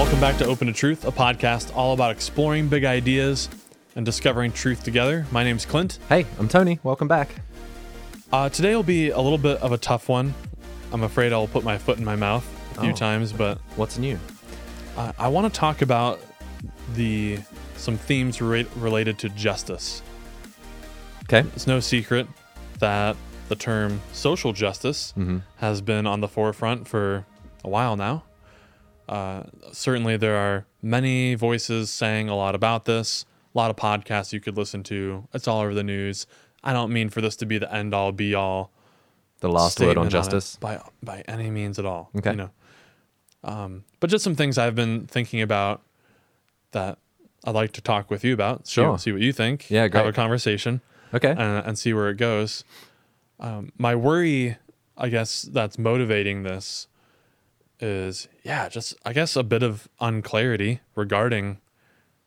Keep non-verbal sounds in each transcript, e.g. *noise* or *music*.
Welcome back to Open to Truth, a podcast all about exploring big ideas and discovering truth together. My name's Clint. Hey, I'm Tony. Welcome back. Uh, today will be a little bit of a tough one. I'm afraid I'll put my foot in my mouth a few Oh. times, but What's new? I, I want to talk about the some themes re- related to justice. Okay. It's no secret that the term social justice Mm-hmm. has been on the forefront for a while now. Uh, certainly, there are many voices saying a lot about this, a lot of podcasts you could listen to. It's all over the news. I don't mean for this to be the end all be all The last word on justice. by by any means at all. Okay. You know, um, but just some things I've been thinking about that I'd like to talk with you about. See- Sure. See, what you think. Yeah, great. Have a conversation Okay. and, and see where it goes. Um, my worry, I guess, that's motivating this is, yeah, just I guess a bit of unclarity regarding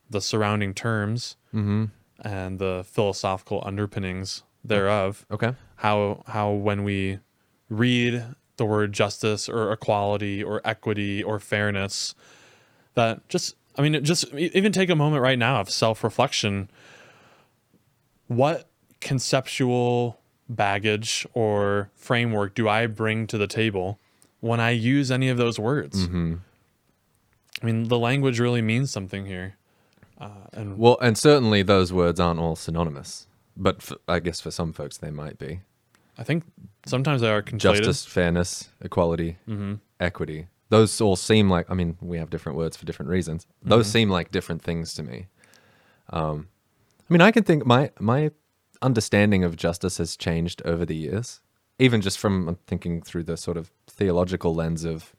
the surrounding terms mm-hmm. and the philosophical underpinnings thereof Okay. how how when we read the word justice or equality or equity or fairness that just i mean just even take a moment right now of self-reflection what conceptual baggage or framework do i bring to the table when i use any of those words Mm-hmm. i mean the language really means something here uh, and Well, and certainly those words aren't all synonymous, but I guess for some folks they might be. i think sometimes they are conflated Justice, fairness, equality, hmm equity. Those all seem like. I mean, we have different words for different reasons. Those seem like different things to me. Um, I mean, I can think my my understanding of justice has changed over the years. Even just from thinking through the sort of theological lens of,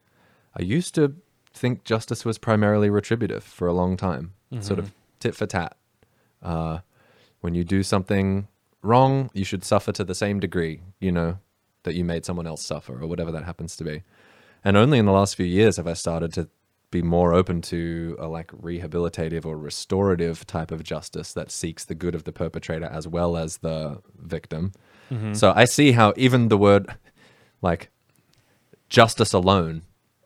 I used to think justice was primarily retributive for a long time, sort of tit for tat. Uh, when you do something wrong, you should suffer to the same degree, you know, that you made someone else suffer or whatever that happens to be. And only in the last few years have I started to be more open to a like rehabilitative or restorative type of justice that seeks the good of the perpetrator as well as the victim. Mm-hmm. So I see how even the word like justice alone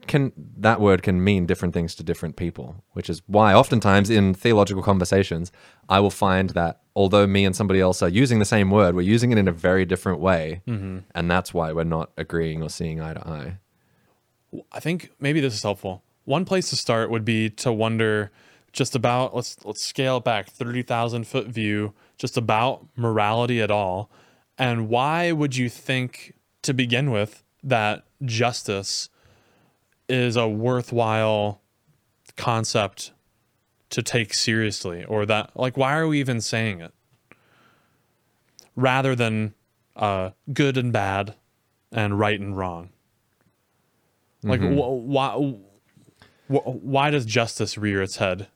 can that word can mean different things to different people, which is why oftentimes in theological conversations I will find that although me and somebody else are using the same word, we're using it in a very different way, mm-hmm. and that's why we're not agreeing or seeing eye to eye. I think maybe this is helpful. One place to start would be to wonder just about let's let's scale back thirty thousand foot view, just about morality at all, and why would you think to begin with that justice is a worthwhile concept to take seriously, or that like why are we even saying it, rather than uh, good and bad, and right and wrong. Like, wh- why? Wh- why does justice rear its head?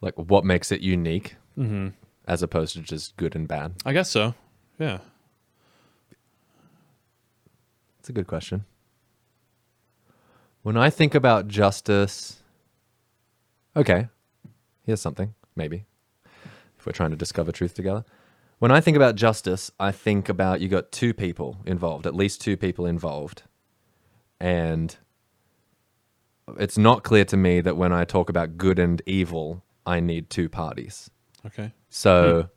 Like what makes it unique Mm-hmm. as opposed to just good and bad? I guess so. Yeah. It's a good question. When I think about justice, okay, here's something, maybe, if we're trying to discover truth together. When I think about justice, I think about you got two people involved, at least two people involved. And it's not clear to me that when I talk about good and evil, I need two parties. Okay. So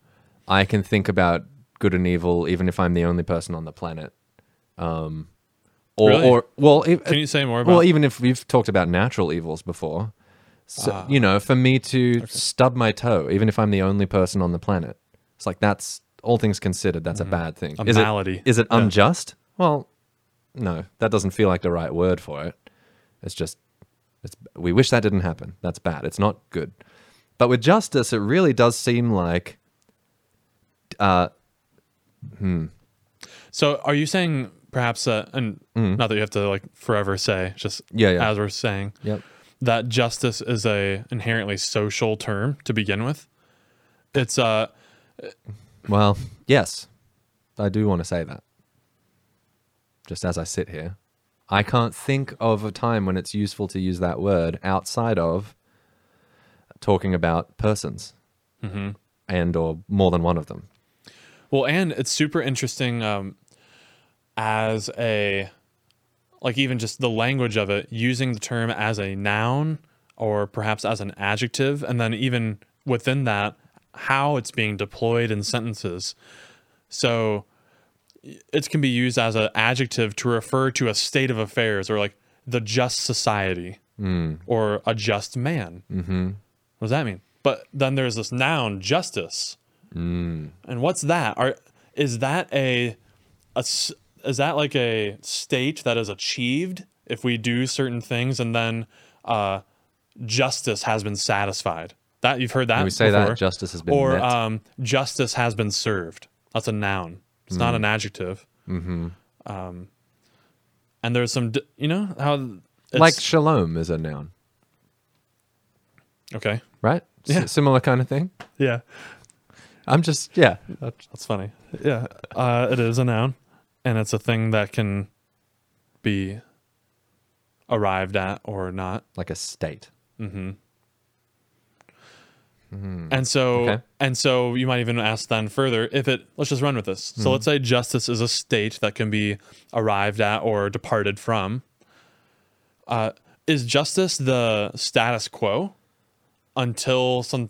I can think about good and evil even if I'm the only person on the planet. Um, or, Really? or well, if, Can you say more about? well, even if we've talked about natural evils before, so, Ah. you know, for me to stub my toe, even if I'm the only person on the planet, it's like that's all things considered, that's a bad thing. Mm-hmm. A is malady. It, is it Yeah. unjust? Well, no, that doesn't feel like the right word for it. It's just, it's, we wish that didn't happen. That's bad. It's not good. But with justice, it really does seem like, uh, so, are you saying perhaps that, and not that you have to like forever say, just. Yeah, yeah. as we're saying, yep. that justice is a inherently social term to begin with? It's uh, Well, yes, I do want to say that. Just as I sit here, I can't think of a time when it's useful to use that word outside of talking about persons and or more than one of them. Well, and it's super interesting um, as a like even just the language of it using the term as a noun or perhaps as an adjective, and then even within that, how it's being deployed in sentences. So it can be used as an adjective to refer to a state of affairs or like the just society or a just man. Mm-hmm. What does that mean? But then there's this noun, justice. And what's that? Are is that a is that like a state that is achieved if we do certain things and then uh, justice has been satisfied? That you've heard that we say before. that justice has been or um, justice has been served. That's a noun. It's not an adjective. Mm-hmm. Um, and there's some, d- you know how it's, like shalom is a noun, okay, right? S- Yeah. similar kind of thing. yeah, I'm just yeah. that's funny. Yeah, uh, it is a noun, and it's a thing that can be arrived at or not. Like a state. And so Okay. and so you might even ask then further if it let's just run with this. So let's say justice is a state that can be arrived at or departed from. Uh, is justice the status quo until some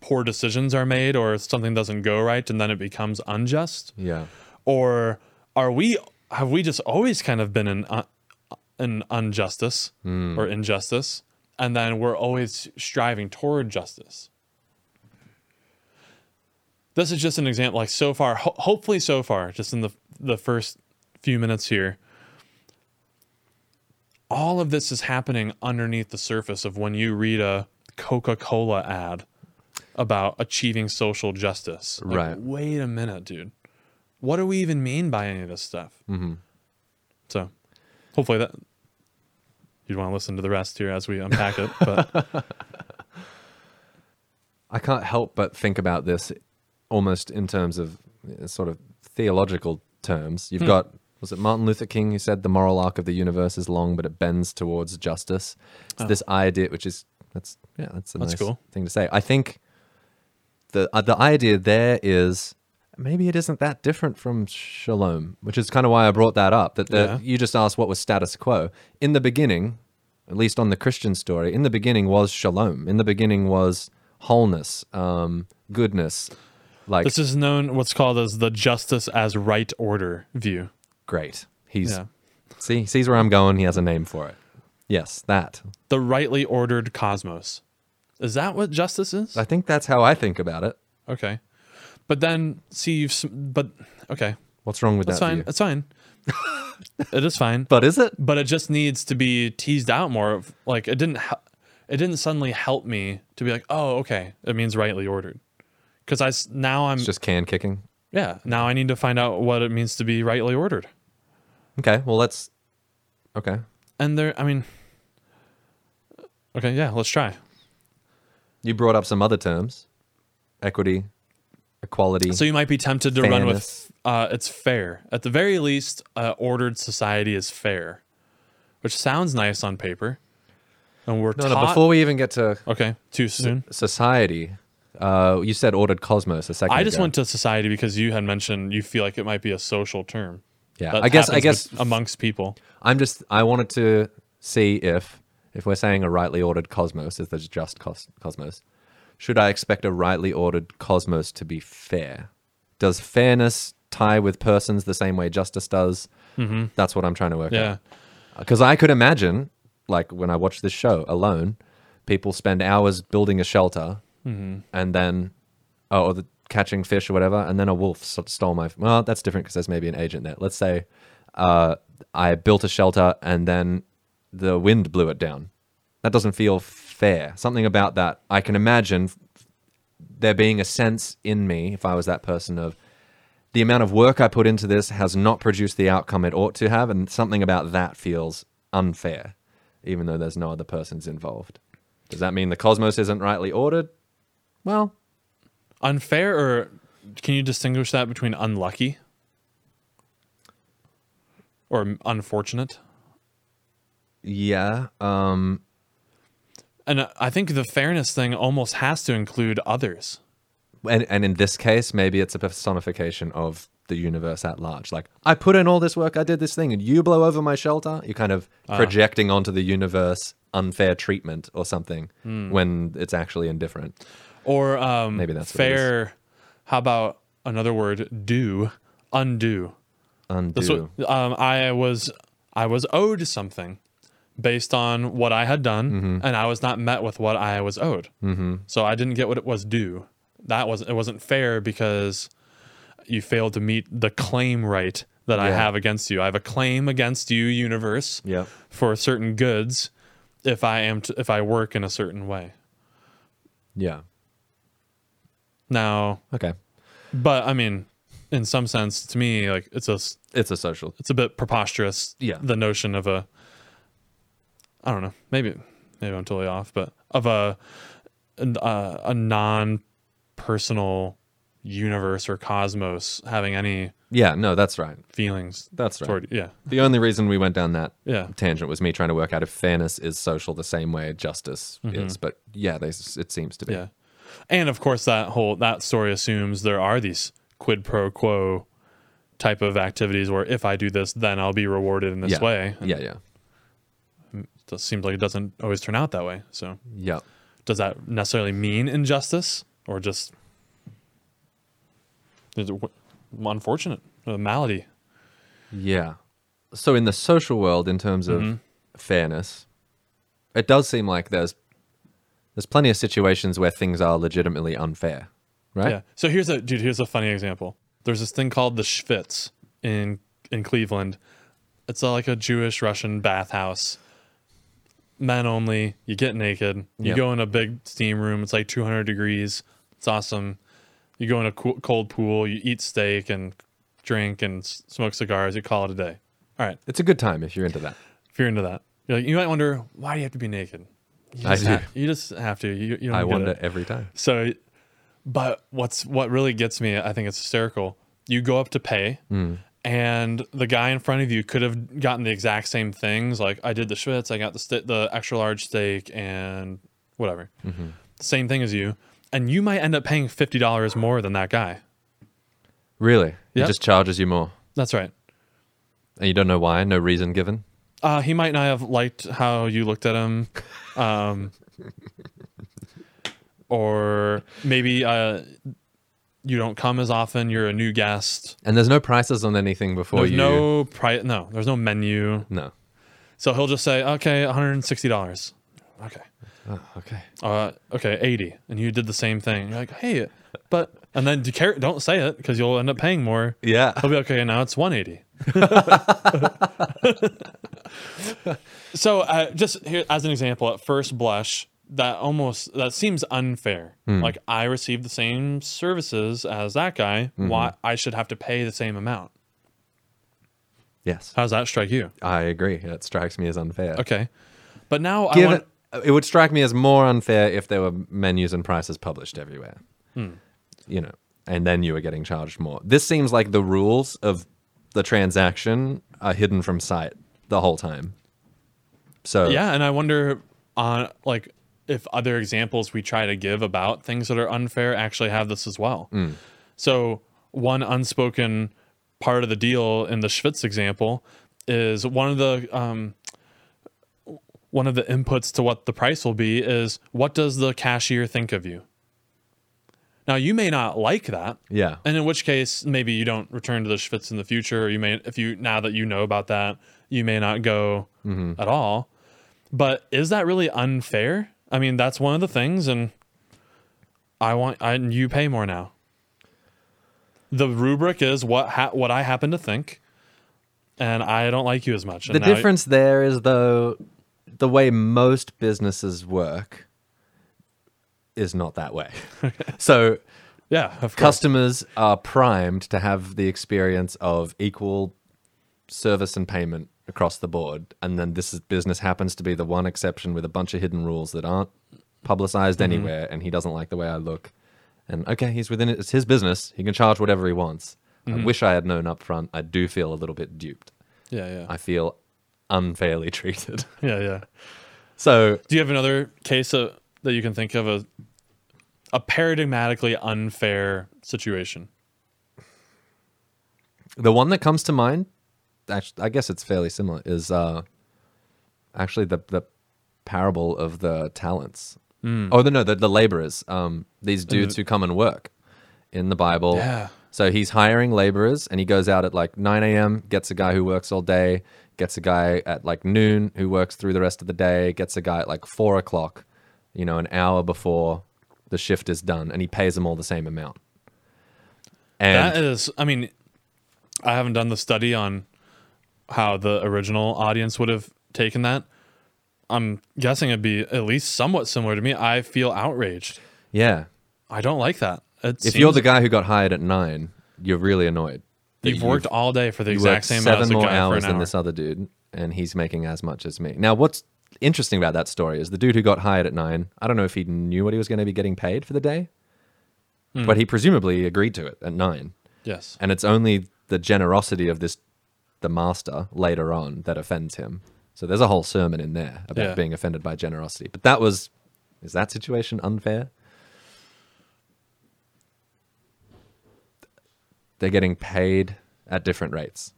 poor decisions are made or something doesn't go right and then it becomes unjust? Yeah. Or are we have we just always kind of been in uh, in injustice or injustice and then we're always striving toward justice? This is just an example like so far ho- hopefully so far just in the the first few minutes here all of this is happening underneath the surface of when you read a coca-cola ad about achieving social justice Like, Right. wait a minute dude what do we even mean by any of this stuff mm-hmm. so hopefully that you'd want to listen to the rest here as we unpack it but *laughs* I can't help but think about this almost in terms of uh, sort of theological terms. Hmm. You've got was it Martin Luther King who said the moral arc of the universe is long, but it bends towards justice. It's this idea, which is that's yeah, that's a Oh. That's nice cool. thing to say. I think the uh, the idea there is maybe it isn't that different from shalom, which is kind of why I brought that up. That the, Yeah. you just asked what was status quo in the beginning, at least on the Christian story. In the beginning was shalom. In the beginning was wholeness, um, goodness. Like this is known what's called as the justice as right order view great. He's yeah see sees where I'm going. He has a name for it. Yes, that. the rightly ordered cosmos. Is that what justice is? I think that's how I think about it. Okay, but then see you've but okay, What's wrong with that's that? fine. view? It's fine. *laughs* it is fine, But is it? but it just needs to be teased out more. Of, like it didn't. It didn't suddenly help me to be like, oh, okay, it means rightly ordered. Because I now I'm It's just can kicking. yeah now I need to find out what it means to be rightly ordered. Okay, well let's. Okay, And there, I mean, okay, yeah, let's try. you brought up some other terms: equity, equality. So you might be tempted to run with uh, it's fair. At the very least, uh, ordered society is fair, which sounds nice on paper. And we're no, no. Before we even get to okay, too soon. society, uh, you said ordered cosmos a second. I just ago. went to society because you had mentioned you feel like it might be a social term. Yeah, that I guess. I guess amongst people. I'm just. I wanted to see if, if we're saying a rightly ordered cosmos, if there's just cos- cosmos, should I expect a rightly ordered cosmos to be fair? Does fairness tie with persons the same way justice does? Mm-hmm. That's what I'm trying to work out. Yeah, out. Because I could imagine, like when I watch this show alone, people spend hours building a shelter, Mm-hmm. and then, oh, or the, catching fish or whatever, and then a wolf stole my. Well, that's different because there's maybe an agent there. Let's say, uh, I built a shelter and then the wind blew it down. That doesn't feel fair. Something about that. I can imagine there being a sense in me, if I was that person, of the amount of work I put into this has not produced the outcome it ought to have, and something about that feels unfair, even though there's no other persons involved. Does that mean the cosmos isn't rightly ordered? Well, unfair or can you distinguish that between unlucky or unfortunate? yeah. Um, And uh, I think the fairness thing almost has to include others. and and in this case, maybe it's a personification of the universe at large. Like, I put in all this work, I did this thing, and you blow over my shelter. You're kind of Ah. projecting onto the universe unfair treatment or something Hmm. when it's actually indifferent. Or um, Maybe that's what it is. fair. How about another word? Do undo. Undo. This um, I was I was owed something based on what I had done, Mm-hmm. and I was not met with what I was owed. Mm-hmm. So I didn't get what it was due. That was it wasn't fair because you failed to meet the claim right that I have against you. I have a claim against you, universe, for certain goods if I am to, if I work in a certain way. Yeah. Now, Okay. but I mean, in some sense, to me, like it's a s- It's a social. it's a bit preposterous. Yeah. The notion of a, I don't know, maybe maybe I'm totally off, but of a an- uh, a non-personal universe or cosmos having any Yeah, no, that's right. feelings That's right. toward yeah The only reason we went down that yeah tangent was me trying to work out if fairness is social the same way justice Mm-hmm. is. But yeah, they, s- it seems to be. yeah, and of course that whole that story assumes there are these quid pro quo type of activities where if I do this, then I'll be rewarded in this yeah. way. And Yeah, yeah. It seems like it doesn't always turn out that way. So. Yeah. does that necessarily mean injustice or just is it w- unfortunate a malady Yeah. So in the social world, in terms of Mm-hmm. fairness, it does seem like there's there's plenty of situations where things are legitimately unfair, right? yeah so here's a dude here's a funny example there's this thing called the schwitz in in cleveland it's like a jewish russian bathhouse men only you get naked you Yep. go in a big steam room it's like 200 degrees it's awesome you go in a cool, cold pool you eat steak and drink and s- smoke cigars you call it a day all right It's a good time if you're into that. if you're into that. You're like, you might wonder why do you have to be naked? You I just, do. ha- you just have to. You, you don't I wonder it. every time. So, but what's what really gets me? I think it's hysterical. You go up to pay, Hmm. and the guy in front of you could have gotten the exact same things. Like I did the Schwitz, I got the st- the extra large steak, and whatever. Mm-hmm. Same thing as you, and you might end up paying fifty dollars more than that guy. Really? It just charges you more. That's right. And you don't know why? No reason given? Uh, he might not have liked how you looked at him, um, or maybe uh, you don't come as often. You're a new guest. And there's no prices on anything before There's you. no price. No, there's no menu. No. So he'll just say, "Okay, 160 dollars." Okay, Oh, okay. uh, okay, 80, and you did the same thing. You're like, "Hey, but," and then do care- don't say it because you'll end up paying more. Yeah. He'll be okay. Now it's 180. *laughs* so, uh, just here as an example, at first blush, that almost that seems unfair. Like I received the same services as that guy. Why I should have to pay the same amount? Yes. How does that strike you? I agree. It strikes me as unfair. Okay, but now I want. it would strike me as more unfair if there were menus and prices published everywhere. Hmm. You know, and then you were getting charged more. This seems like the rules of the transaction are hidden from sight the whole time. So Yeah, and I wonder on like if other examples we try to give about things that are unfair actually have this as well. Hmm. So one unspoken part of the deal in the Schwitz example is one of the um, one of the inputs to what the price will be is what does the cashier think of you? Now you may not like that, yeah, and in which case maybe you don't return to the Schwitz in the future, or you may if you now that you know about that, you may not go mm-hmm. at all. But is that really unfair? I mean, that's one of the things, and I want I you pay more now. The rubric is what ha- what I happen to think, and I don't like you as much. the difference there is though the way most businesses work is not that way. *laughs* so yeah, of course. customers are primed to have the experience of equal service and payment across the board and then this is, business happens to be the one exception with a bunch of hidden rules that aren't publicized Mm-hmm. anywhere and he doesn't like the way i look and okay he's within it it's his business he can charge whatever he wants Mm-hmm. i wish i had known up front i do feel a little bit duped Yeah, yeah, i feel unfairly *laughs* treated yeah, yeah. so Do you have another case uh, that you can think of a a paradigmatically unfair situation? The one that comes to mind, actually, I guess it's fairly similar, is uh, actually the the parable of the talents. Oh, the, no, the, the laborers. Um, these dudes who come and work in the Bible. Yeah. So he's hiring laborers, and he goes out at like 9 a.m., gets a guy who works all day, gets a guy at like noon who works through the rest of the day, gets a guy at like four o'clock, you know, an hour before the shift is done, and he pays them all the same amount. And that is, I mean, I haven't done the study on how the original audience would have taken that. I'm guessing it'd be at least somewhat similar to me. I feel outraged. yeah, I don't like that. It if you're the guy who got hired at nine, you're really annoyed. that you've worked all day for the exact same seven amount as the more hours than hour. this other dude, and he's making as much as me. Now, what's interesting about that story is the dude who got hired at nine. I don't know if he knew what he was going to be getting paid for the day, Hmm. but he presumably agreed to it at nine. Yes. And it's only the generosity of this, the master later on, that offends him. So there's a whole sermon in there about Yeah. being offended by generosity. But that was, is that situation unfair? They're getting paid at different rates.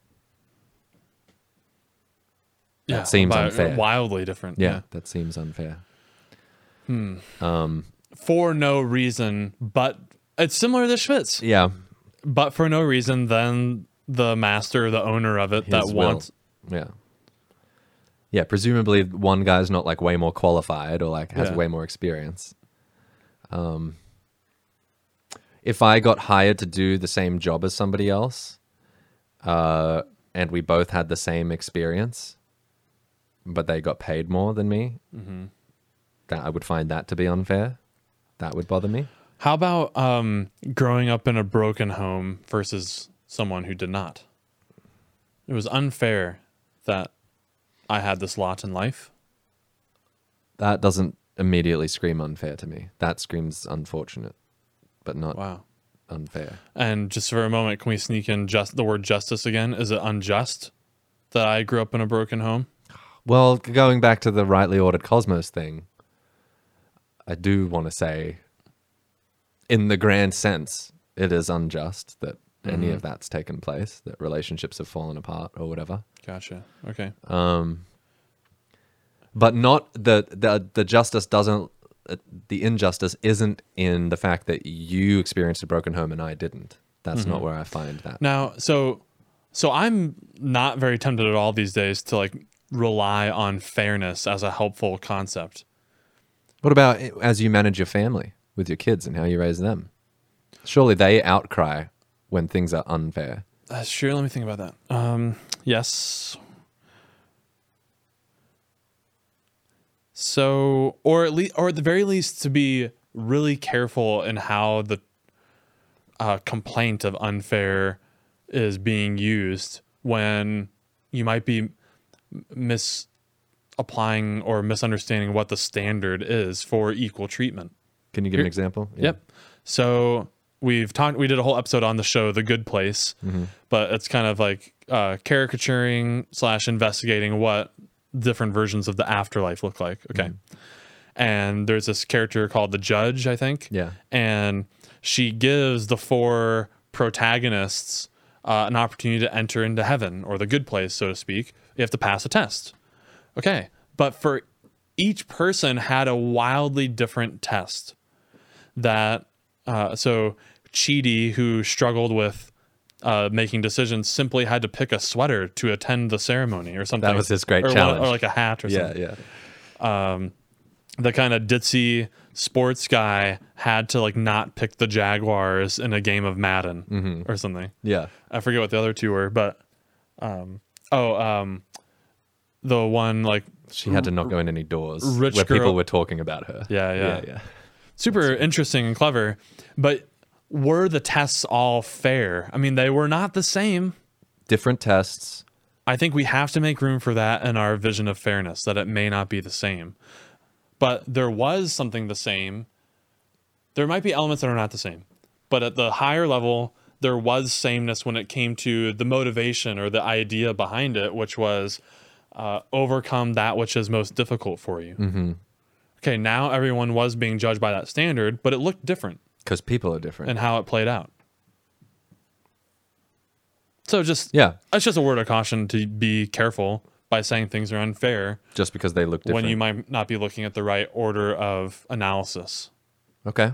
Yeah. seems by- unfair. Wildly different. Yeah, that seems unfair. Um, For no reason, but it's similar to Schwitz. Yeah, But for no reason, then the master, the owner of it, that will. wants. Yeah. Yeah, presumably one guy's not like way more qualified or like has Yeah. way more experience. Um if I got hired to do the same job as somebody else, uh and we both had the same experience, but they got paid more than me, Mm-hmm. that I would find that to be unfair. That would bother me. How about um, growing up in a broken home versus someone who did not? It was unfair that I had this lot in life. That doesn't immediately scream unfair to me. That screams unfortunate, but not Wow. unfair. And just for a moment, can we sneak in just the word justice again? Is it unjust that I grew up in a broken home? Well, going back to the rightly ordered cosmos thing, I do want to say, in the grand sense, it is unjust that any Mm-hmm. of that's taken place, that relationships have fallen apart or whatever. Gotcha. Okay. Um, but not the the the justice doesn't. uh, The injustice isn't in the fact that you experienced a broken home and I didn't. That's not where I find that. Now, so so I'm not very tempted at all these days to like rely on fairness as a helpful concept. What about as you manage your family with your kids and how you raise them? Surely they outcry when things are unfair. That's true. Let me think about that. Um, yes. So, or at least, or at the very least, to be really careful in how the uh, complaint of unfair is being used when you might be misapplying or misunderstanding what the standard is for equal treatment. Can you give Here- an example? Yeah. Yep. So we've talked. We did a whole episode on the show, The Good Place, but it's kind of like uh, caricaturing slash investigating what different versions of the afterlife look like. Okay. And there's this character called the Judge, I think. Yeah. And she gives the four protagonists uh, an opportunity to enter into heaven or the good place, so to speak. You have to pass a test. Okay. But for each person had a wildly different test that uh, so Chidi, who struggled with uh, making decisions, simply had to pick a sweater to attend the ceremony or something. That was his great or one- challenge. or like a hat or Yeah, something. yeah. Yeah. Um, the kind of ditzy sports guy had to like not pick the Jaguars in a game of Madden Mm-hmm. or something. Yeah. I forget what the other two were, but um, oh, um, the one like She had to not go in any doors Rich where people were talking about her. Yeah, yeah. Yeah, yeah. super interesting and clever, but were the tests all fair? I mean, they were not the same. Different tests. I think we have to make room for that in our vision of fairness, that it may not be the same. But there was something the same. There might be elements that are not the same. But at the higher level, there was sameness when it came to the motivation or the idea behind it, which was uh, overcome that which is most difficult for you. Mm-hmm. Okay, now everyone was being judged by that standard, but it looked different Because people are different. And how it played out. So just Yeah, it's just a word of caution to be careful by saying things are unfair just because they look different. when you might not be looking at the right order of analysis, okay,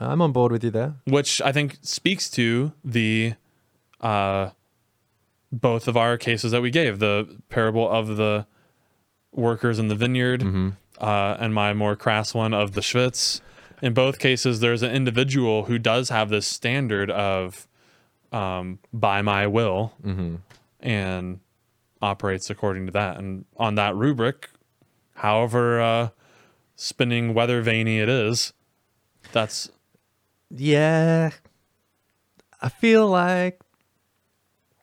I'm on board with you there. which I think speaks to the uh, both of our cases that we gave the parable of the workers in the vineyard uh, and my more crass one of the Schwitz. In both cases, there's an individual who does have this standard of um, by my will mm-hmm. and operates according to that. And on that rubric, however uh, spinning weather veiny it is, that's Yeah, I feel like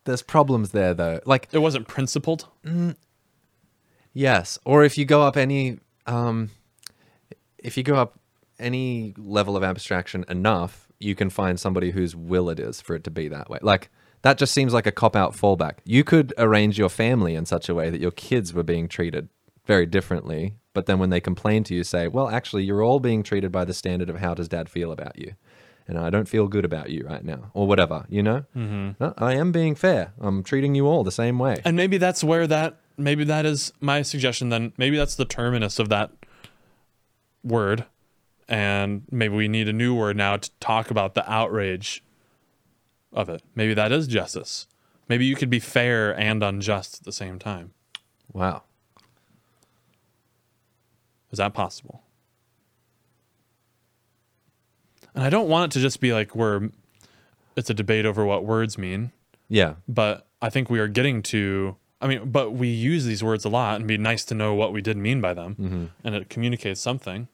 there's problems there though. Like it wasn't principled. Yes, or if you go up any, um, if you go up any level of abstraction enough, you can find somebody whose will it is for it to be that way. Like that just seems like a cop out fallback. You could arrange your family in such a way that your kids were being treated very differently, but then when they complain to you, say, "Well, actually, you're all being treated by the standard of how does Dad feel about you." And I don't feel good about you right now, or whatever, you know. Mm-hmm. No, I am being fair. I'm treating you all the same way. And maybe that's where that maybe that is my suggestion then. Maybe that's the terminus of that word. And maybe we need a new word now to talk about the outrage of it. Maybe that is justice. Maybe you could be fair and unjust at the same time. Wow. Is that possible? And I don't want it to just be like we're it's a debate over what words mean. Yeah. but I think we are getting to. I mean, but we use these words a lot, and it'd be nice to know what we did mean by them, mm-hmm. and it communicates something.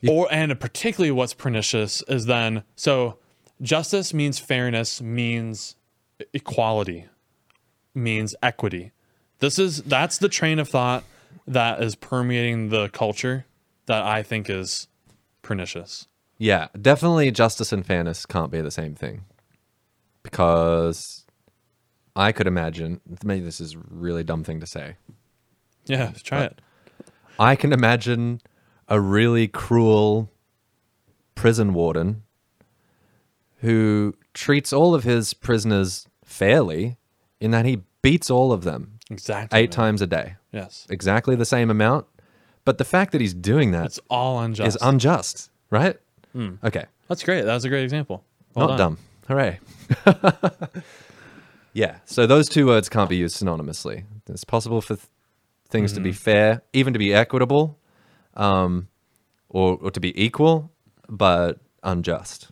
You- or and particularly what's pernicious is then so justice means fairness means equality means equity. This is that's the train of thought that is permeating the culture that I think is pernicious. Yeah, definitely justice and fairness can't be the same thing. Because I could imagine, maybe this is a really dumb thing to say. Yeah, try it. I can imagine a really cruel prison warden who treats all of his prisoners fairly in that he beats all of them Exactly. eight man. times a day, Yes. exactly the same amount. But the fact that he's doing that It's all unjust. is unjust, right? Hmm. Okay. That's great. That was a great example. Well Not done. dumb. Hooray. *laughs* yeah. So those two words can't be used synonymously. It's possible for th- things to be hmm. fair, even to be equitable, um, or, or to be equal, but unjust.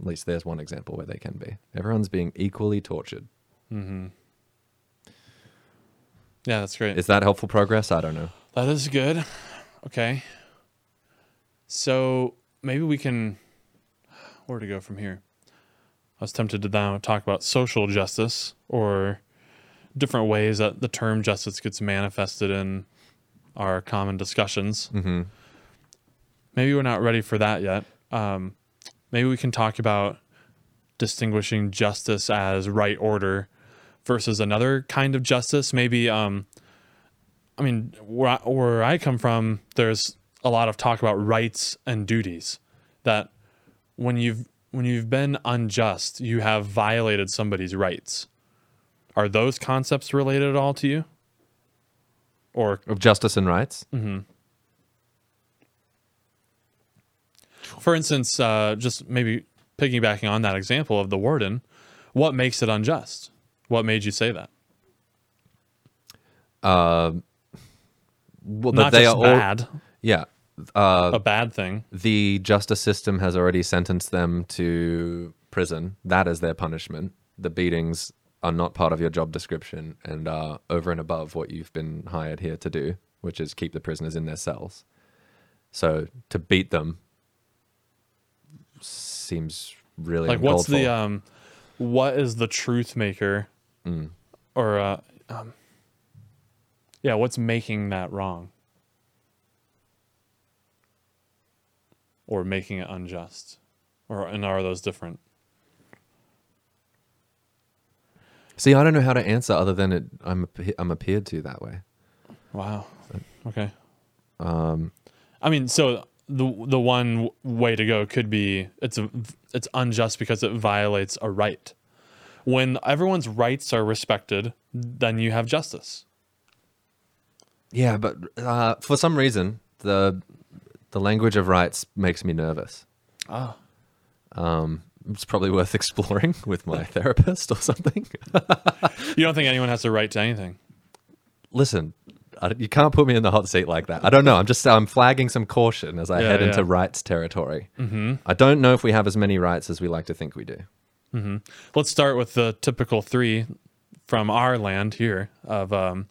At least there's one example where they can be. Everyone's being equally tortured. Mm-hmm. Yeah, that's great. Is that helpful progress? I don't know. That is good. Okay. So maybe we can. Where to go from here? I was tempted to now talk about social justice or different ways that the term justice gets manifested in our common discussions. Mm-hmm. Maybe we're not ready for that yet. Um, maybe we can talk about distinguishing justice as right order versus another kind of justice. Maybe, um, I mean, where I, where I come from, there's a lot of talk about rights and duties. That when you've when you've been unjust, you have violated somebody's rights. Are those concepts related at all to you? Or Of justice and rights? For instance, uh, just maybe piggybacking on that example of the warden, what makes it unjust? What made you say that? Well, that Not they just are all- bad, yeah. Uh, a bad thing. the justice system has already sentenced them to prison. That is their punishment. The beatings are not part of your job description and are over and above what you've been hired here to do, which is keep the prisoners in their cells. So to beat them seems really Like, what's uncalled the for. um, what is the truth maker, Mm. or uh, um, yeah, what's making that wrong, or making it unjust, or and are those different? See, I don't know how to answer other than it. I'm I'm appeared to that way. Wow. Okay. Um, I mean, so the the one w- way to go could be it's a, it's unjust because it violates a right. When everyone's rights are respected, then you have justice. Yeah, but uh, for some reason, the the language of rights makes me nervous. Ah. Um, it's probably worth *laughs* exploring with my therapist or something. You don't think anyone has a right to anything? Listen, I, you can't put me in the hot seat like that. I don't know. I'm just I'm flagging some caution as I Yeah, head yeah. into rights territory. Mm-hmm. I don't know if we have as many rights as we like to think we do. Let's start with the typical three from our land here of um,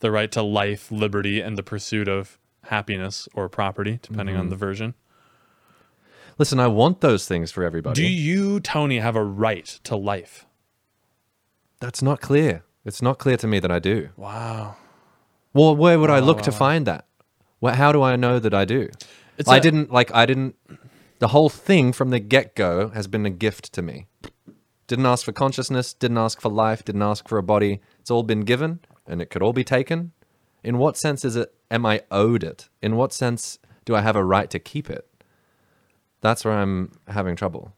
the right to life, liberty, and the pursuit of happiness or property, depending on mm-hmm. the version. Listen, I want those things for everybody. Do you, Tony, have a right to life? That's not clear. It's not clear to me that I do. Wow. Well, where would I look to find that? Well, how do I know that I do? It's I a- didn't like. I didn't. The whole thing from the get go has been a gift to me. Didn't ask for consciousness. Didn't ask for life. Didn't ask for a body. It's all been given, and it could all be taken. In what sense is it? Am I owed it? In what sense do I have a right to keep it? That's where I'm having trouble.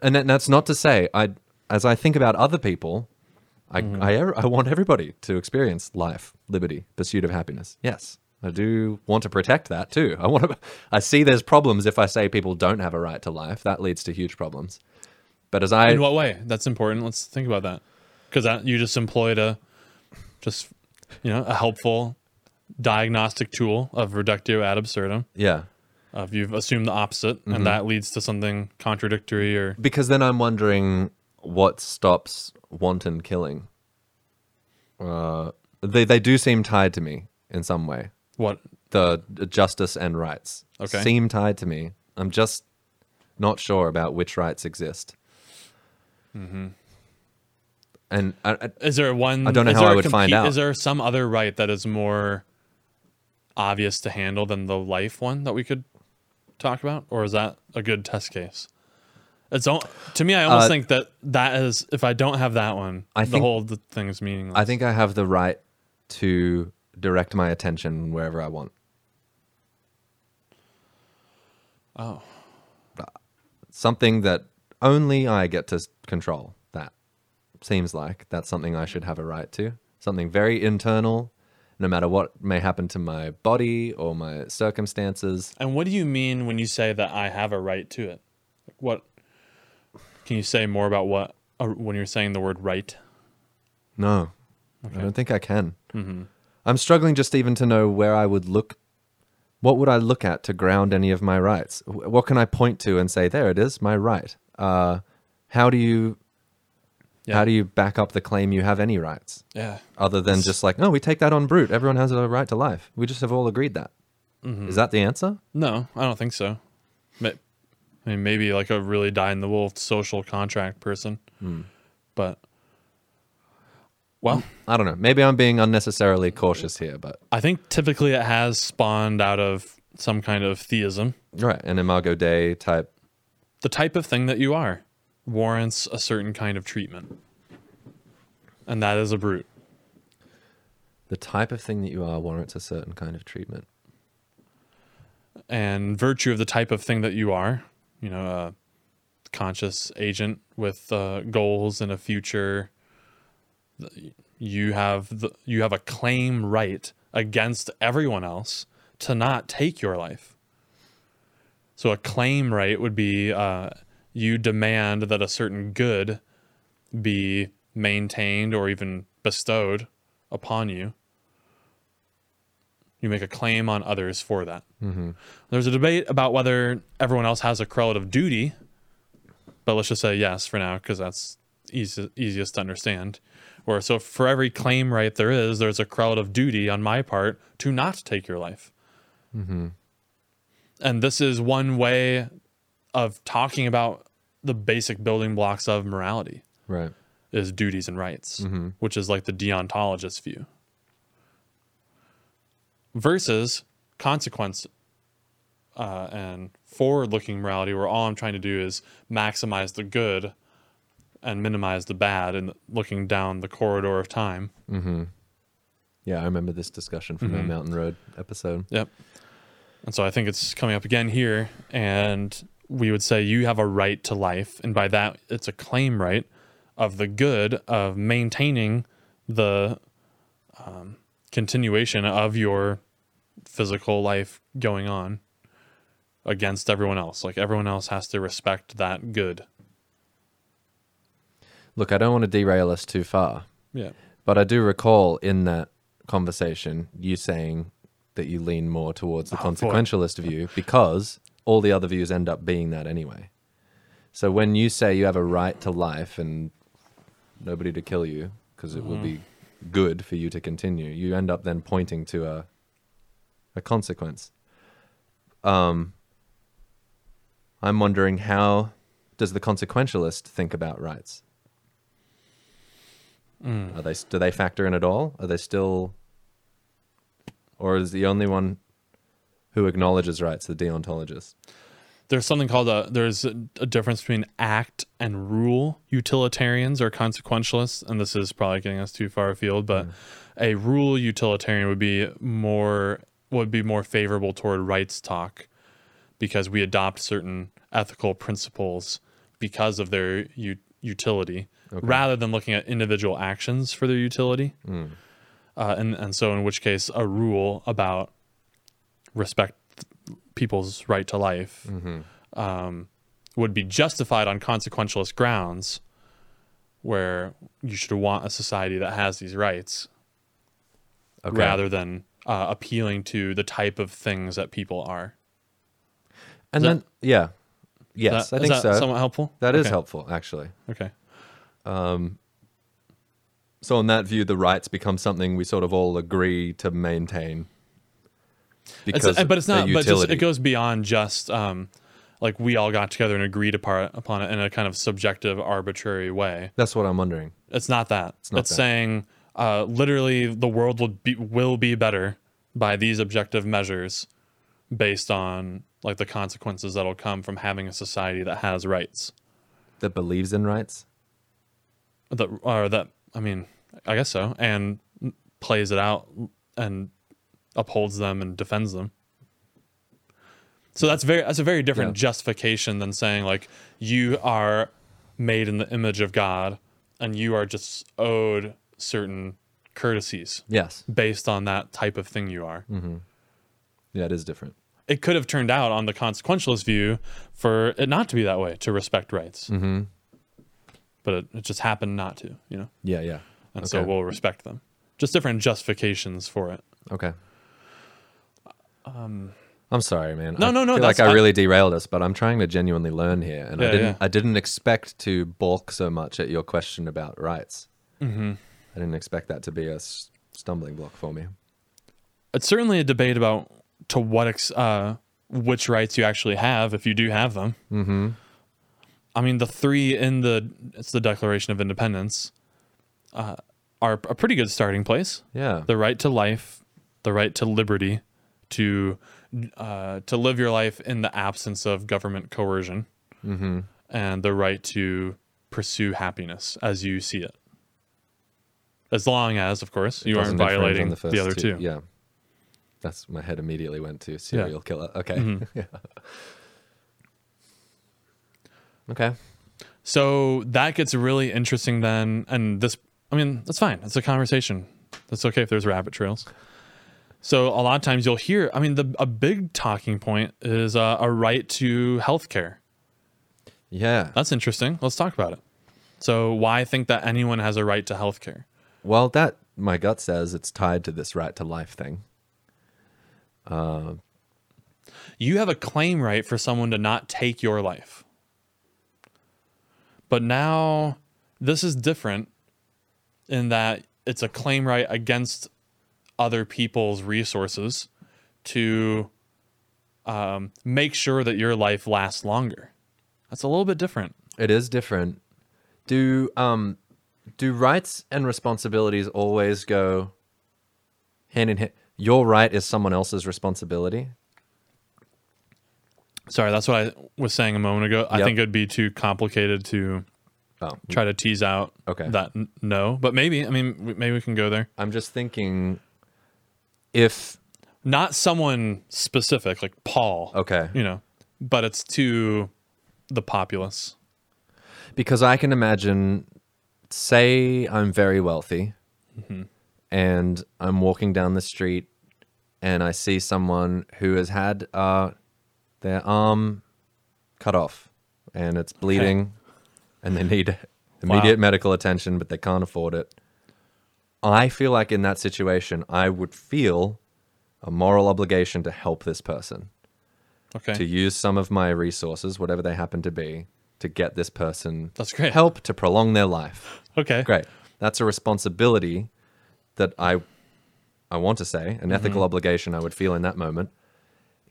And that's not to say I, as I think about other people, I, mm-hmm. I, I want everybody to experience life, liberty, pursuit of happiness. Yes, I do want to protect that too. I want to. *laughs* I see there's problems if I say people don't have a right to life. That leads to huge problems. But as I, In what way? That's important. Let's think about that. Because that you just employed a, just you know, a helpful diagnostic tool of reductio ad absurdum. yeah, Of you've assumed the opposite, Mm-hmm. and that leads to something contradictory or because then I'm wondering what stops wanton killing. Uh, they they do seem tied to me in some way. what? the the justice and rights Okay. seem tied to me. I'm just not sure about which rights exist. Mm-hmm. And I, I, Is there one? I don't know is how there I would find out. Is there some other right that is more obvious to handle than the life one that we could talk about, or is that a good test case? It's al- to me. I almost Uh, think that that is if I don't have that one, I the think- whole th- thing is meaningless. I think I have the right to direct my attention wherever I want. Oh, Something that only I get to control. Seems like that's something I should have a right to. Something very internal, no matter what may happen to my body or my circumstances. and what do you mean when you say that I have a right to it? Like what? Can you say more about what uh, when you're saying the word right? No, I don't think I can. I'm struggling just even to know where I would look. What would I look at to ground any of my rights? What can I point to and say, there it is, my right? Uh, how do you Yeah. how do you back up the claim you have any rights Yeah. other than just like, no, we take that on brute. Everyone has a right to life. We just have all agreed that. Mm-hmm. Is that the answer? No, I don't think so. I mean, maybe like a really die in the wool social contract person, hmm. but well, I don't know. Maybe I'm being unnecessarily cautious here, but I think typically it has spawned out of some kind of theism. right, an Imago Dei type. The type of thing that you are warrants a certain kind of treatment, and that is a brute. The type of thing that you are warrants a certain kind of treatment. and virtue of the type of thing that you are, you know, a conscious agent with uh, goals and a future, you have the, you have a claim right against everyone else to not take your life. So a claim right would be uh, you demand that a certain good be maintained or even bestowed upon you. You make a claim on others for that. Mm-hmm. There's a debate about whether everyone else has a correlate of duty, but let's just say yes for now because that's easy, easiest to understand. Or so for every claim right there is, there's a correlate of duty on my part to not take your life. Mm-hmm. And this is one way of talking about the basic building blocks of morality Right. is duties and rights, which is like the deontologist view. Versus consequence uh, and forward looking morality, where all I'm trying to do is maximize the good and minimize the bad and looking down the corridor of time. Mm-hmm. Yeah, I remember this discussion from the Mhm. Mountain Road episode. Yep. And so I think it's coming up again here. And we would say you have a right to life. And by that, it's a claim right of the good of maintaining the um, continuation of your physical life going on against everyone else. Like everyone else has to respect that good. Look, I don't want to derail us too far, Yeah. but I do recall in that conversation you saying that you lean more towards the Oh, boy. consequentialist view because all the other views end up being that anyway. So when you say you have a right to life and nobody to kill you because it will be good for you to continue, you end up then pointing to a a consequence. Um, I'm wondering how does the consequentialist think about rights? Are they do they factor in at all? Are they still, or is the only one who acknowledges rights the deontologist? there's something called a there's a, a difference between act and rule. Utilitarians or consequentialists and this is probably getting us too far afield but a rule utilitarian would be more would be more favorable toward rights talk because we adopt certain ethical principles because of their u- utility rather than looking at individual actions for their utility. Uh, and and so in which case a rule about respect people's right to life um, would be justified on consequentialist grounds, where you should want a society that has these rights Okay. rather than uh, appealing to the type of things that people are. and is then yeah, yes, That- I is think that so. somewhat helpful. That is Okay. helpful actually. Okay. Um, So in that view, the rights become something we sort of all agree to maintain. It's, Because but it's not. But just, it goes beyond just um, like we all got together and agreed upon, upon it in a kind of subjective, arbitrary way. That's what I'm wondering. It's not that. It's, not that. saying uh, literally the world will be will be better by these objective measures based on like the consequences that'll come from having a society that has rights. That believes in rights. That or that I mean, I guess so, and plays it out and upholds them and defends them. So that's very that's a very different Yeah. justification than saying like you are made in the image of God and you are just owed certain courtesies Yes. based on that type of thing you are. Yeah, it is different. It could have turned out on the consequentialist view for it not to be that way, to respect rights. Mm-hmm. But it, it just happened not to, you know? Yeah, yeah. And so we'll respect them. Just different justifications for it. Okay. I'm sorry, man. No, I no, no, Feel like I I- really derailed us, but I'm trying to genuinely learn here, and I didn't. yeah. I didn't expect to balk so much at your question about rights. Mm-hmm. I didn't expect that to be a s- stumbling block for me. It's certainly a debate about to what ex- uh, which rights you actually have if you do have them. Mm-hmm. I mean, the three in the it's the Declaration of Independence uh, are a pretty good starting place. Yeah. the right to life, the right to liberty, to uh, to live your life in the absence of government coercion, mm-hmm. and the right to pursue happiness as you see it. As long as, of course, you aren't violating the, first other two. Yeah. That's my head immediately went to serial killer. Okay. Mm-hmm. *laughs* yeah. Okay. So that gets really interesting then. And this, I mean, that's fine. It's a conversation. That's okay if there's rabbit trails. So a lot of times you'll hear, I mean, the a big talking point is uh, a right to health care. Yeah. That's interesting. Let's talk about it. So, why think that anyone has a right to health care? Well, that my gut says it's tied to this right to life thing. You have a claim right for someone to not take your life. But now, this is different in that it's a claim right against other people's resources to um, make sure that your life lasts longer. That's a little bit different. It is different. Do um do rights and responsibilities always go hand in hand? Your right is someone else's responsibility. Sorry, that's what I was saying a moment ago. I Yep. think it'd be too complicated to Oh, try to tease out Okay. that n- no, but maybe. I mean, maybe we can go there. I'm just thinking if Not someone specific like Paul. okay, You know, but it's to the populace. because I can imagine, say I'm very wealthy, and I'm walking down the street, and I see someone who has had uh, their arm cut off, and it's bleeding, and they need immediate medical attention, but they can't afford it. I feel like in that situation, I would feel a moral obligation to help this person Okay. to use some of my resources, whatever they happen to be, to get this person That's great. help to prolong their life. Okay. Great. That's a responsibility that I I want to say, an ethical mm-hmm. obligation I would feel in that moment.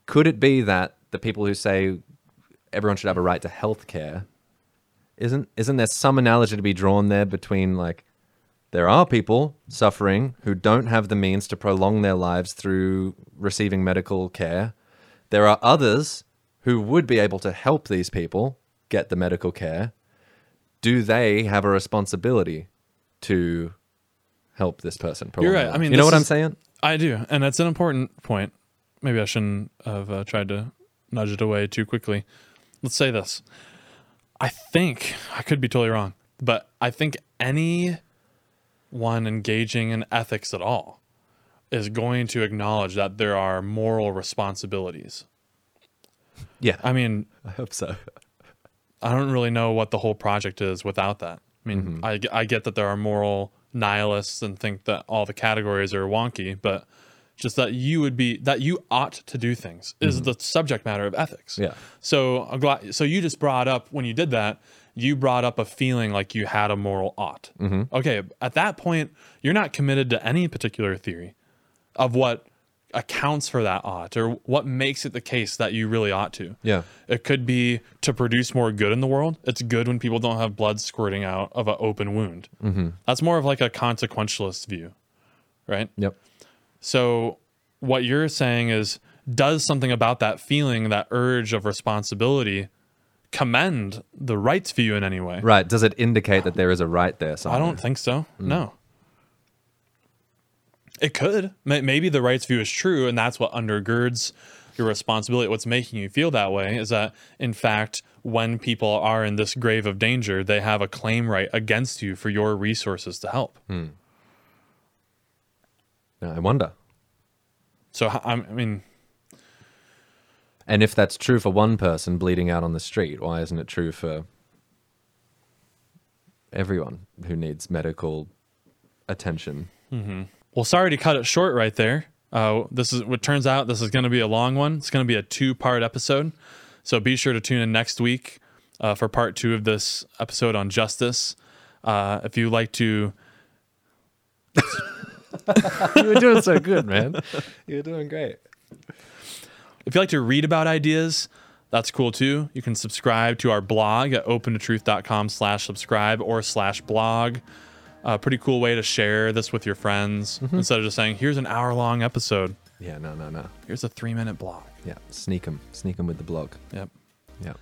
Could it be that the people who say everyone should have a right to health care isn't isn't there some analogy to be drawn there between like there are people suffering who don't have the means to prolong their lives through receiving medical care. There are others who would be able to help these people get the medical care. Do they have a responsibility to help this person? prolong You're their right. I mean, you know what I'm saying? I do, and that's an important point. Maybe I shouldn't have uh, tried to nudge it away too quickly. Let's say this. I think I could be totally wrong, but I think anyone engaging in ethics at all is going to acknowledge that there are moral responsibilities. Yeah, I mean, I hope so. I don't really know what the whole project is without that. I mean, mm-hmm. I, I get that there are moral nihilists and think that all the categories are wonky, but just that you would be that you ought to do things is mm-hmm. the subject matter of ethics. Yeah. So I'm glad. So you just brought up when you did that, you brought up a feeling like you had a moral ought. Mm-hmm. Okay, at that point, you're not committed to any particular theory of what accounts for that ought or what makes it the case that you really ought to. Yeah. It could be to produce more good in the world. It's good when people don't have blood squirting out of an open wound. Mm-hmm. That's more of like a consequentialist view, right? Yep. So, what you're saying is, does something about that feeling, that urge of responsibility, commend the rights view in any way? Right. Does it indicate that there is a right there? I don't think so. Hmm. No. It could. Maybe the rights view is true, and that's what undergirds your responsibility. What's making you feel that way is that, in fact, when people are in this grave of danger, they have a claim right against you for your resources to help. Hmm. No, I wonder. So, I mean, And if that's true for one person bleeding out on the street, why isn't it true for everyone who needs medical attention? Well, sorry to cut it short right there. Uh, this is what turns out. This is going to be a long one. It's going to be a two-part episode. So be sure to tune in next week uh, for part two of this episode on justice. Uh, if you like to, *laughs* you were doing so good, man. *laughs* You were doing great. If you like to read about ideas, that's cool too. You can subscribe to our blog at opentotruth.com slash subscribe or slash blog. A pretty cool way to share this with your friends instead of just saying, here's an hour long episode. Yeah, no, no, no. Here's a three minute blog. Yeah, sneak them. Sneak them with the blog. Yep. Yeah.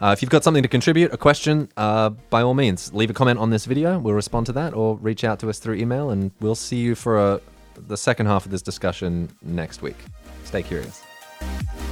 Uh, if you've got something to contribute, a question, uh, by all means, leave a comment on this video. We'll respond to that or reach out to us through email, and we'll see you for a, the second half of this discussion next week. Stay curious. Thank you.